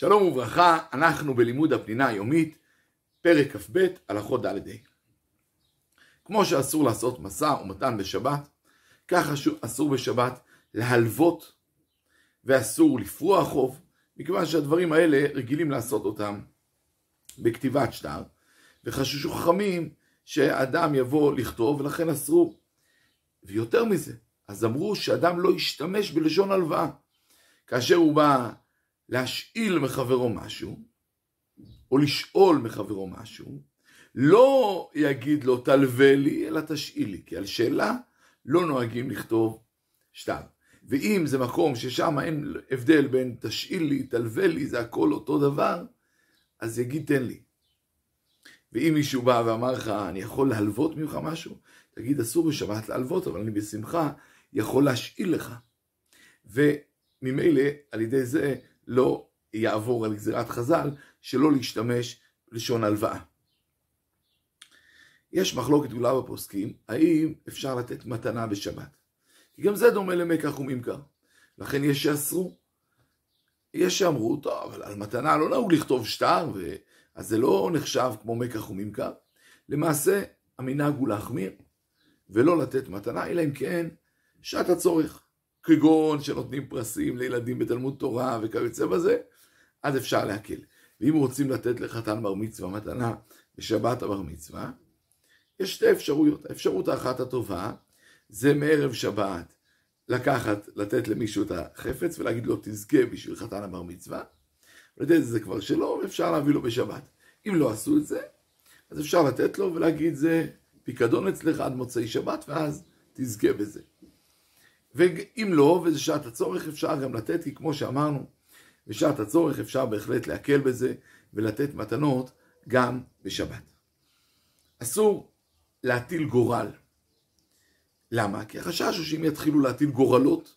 שלום וברכה, אנחנו בלימוד הפנינה היומית, פרק כ"ב, הלכות ד' ה'. כמו שאסור לעשות משא ומתן בשבת, כך אסור בשבת להלוות ואסור לפרוע חוב, מכיוון שהדברים האלה רגילים לעשות אותם בכתיבת שטר, וחששו חכמים שאדם יבוא לכתוב ולכן אסרו. ויותר מזה, אז אמרו שאדם לא ישתמש בלשון הלוואה. כאשר הוא בא להשאיל מחברו משהו, או לשאול מחברו משהו, לא יגיד לו תלווה לי, אלא תשאיל לי, כי על שאלה לא נוהגים לכתוב שטר. ואם זה מקום ששם אין הבדל בין תשאיל לי, תלווה לי, זה הכל אותו דבר, אז יגיד תן לי. ואם מישהו בא ואמר לך, אני יכול להלוות ממך משהו, תגיד, אסור בשבת להלוות, אבל אני בשמחה יכול להשאיל לך. וממילא, על ידי זה, לא יעבור על גזירת חז"ל, שלא להשתמש בלשון הלוואה. יש מחלוקת גדולה בפוסקים, האם אפשר לתת מתנה בשבת. כי גם זה דומה למקח וממכר. לכן יש שאסרו. יש שאמרו, טוב, אבל על מתנה לא נהוג לכתוב שטר, ו... אז זה לא נחשב כמו מקח וממכר. למעשה, המנהג הוא להחמיר, ולא לתת מתנה, אלא אם כן שעת הצורך. כגון שנותנים פרסים לילדים בתלמוד תורה וכיוצא בזה, אז אפשר להקל. ואם רוצים לתת לחתן בר מצווה מתנה בשבת הבר מצווה, יש שתי אפשרויות. האפשרות האחת הטובה זה מערב שבת לקחת, לתת למישהו את החפץ ולהגיד לו תזכה בשביל חתן הבר מצווה, ולתת את זה כבר שלו, ואפשר להביא לו בשבת. אם לא עשו את זה, אז אפשר לתת לו ולהגיד זה פיקדון אצלך עד מוצאי שבת, ואז תזכה בזה. ואם לא, וזה שעת הצורך, אפשר גם לתת, כי כמו שאמרנו, בשעת הצורך אפשר בהחלט להקל בזה ולתת מתנות גם בשבת. אסור להטיל גורל. למה? כי החשש הוא שאם יתחילו להטיל גורלות,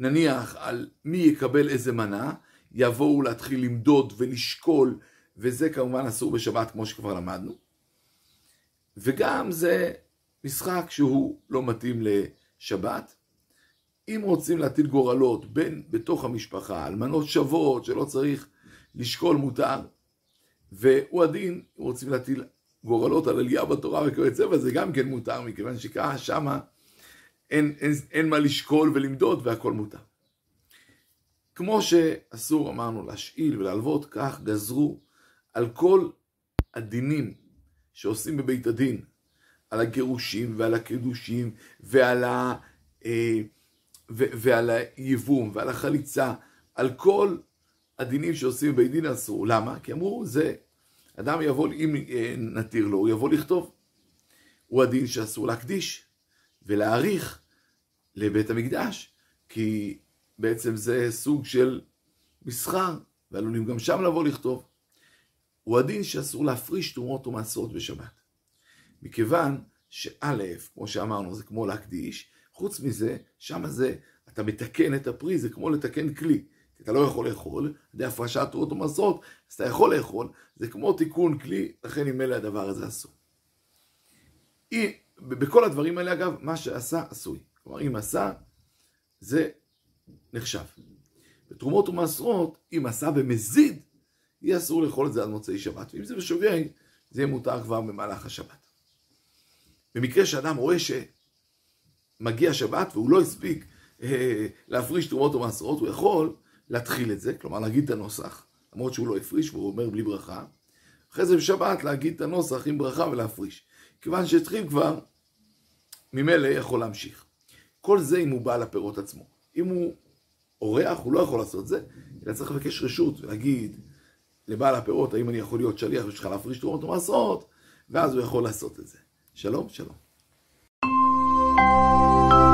נניח על מי יקבל איזה מנה, יבואו להתחיל למדוד ולשקול, וזה כמובן אסור בשבת כמו שכבר למדנו. וגם זה משחק שהוא לא מתאים לשבת. אם רוצים להטיל גורלות בין בתוך המשפחה, אלמנות שוות שלא צריך לשקול מותר, והוא הדין, רוצים להטיל גורלות על עלייה בתורה וכיוצא בזה גם כן מותר, מכיוון שככה שמה אין, אין, אין מה לשקול ולמדוד והכל מותר. כמו שאסור, אמרנו, להשאיל ולהלוות, כך גזרו על כל הדינים שעושים בבית הדין, על הגירושים ועל הקידושים ועל, ה, אה, ועל הייבום ועל החליצה, על כל הדינים שעושים בבית דין אסור. למה? כי אמרו, זה, אדם יבוא, אם אה, נתיר לו, הוא יבוא לכתוב. הוא הדין שאסור להקדיש ולהעריך לבית המקדש, כי בעצם זה סוג של מסחר, ועלולים גם שם לבוא לכתוב. הוא הדין שאסור להפריש תרומות ומעשרות בשבת. מכיוון שא', כמו שאמרנו, זה כמו להקדיש, חוץ מזה, שם זה, אתה מתקן את הפרי, זה כמו לתקן כלי. כי אתה לא יכול לאכול, על ידי הפרשת תרומות ומעשרות, אז אתה יכול לאכול, זה כמו תיקון כלי, לכן עם אלה הדבר הזה אסור. בכל הדברים האלה, אגב, מה שעשה, עשוי. כלומר, אם עשה, זה נחשב. בתרומות ומעשרות, אם עשה במזיד, יהיה אסור לאכול את זה עד מוצאי שבת, ואם זה בשוויין, זה יהיה מותר כבר במהלך השבת. במקרה שאדם רואה שמגיע שבת והוא לא הספיק אה, להפריש תרומות ומעשרות, הוא יכול להתחיל את זה, כלומר להגיד את הנוסח, למרות שהוא לא הפריש והוא אומר בלי ברכה, אחרי זה בשבת להגיד את הנוסח עם ברכה ולהפריש. כיוון שהתחיל כבר, ממילא יכול להמשיך. כל זה אם הוא בעל הפירות עצמו. אם הוא אורח, הוא לא יכול לעשות זה, אלא צריך לבקש רשות ולהגיד לבעל הפירות, האם אני יכול להיות שליח בשבילך להפריש תרומות ומעשרות, ואז הוא יכול לעשות את זה. שלום, שלום. Thank you.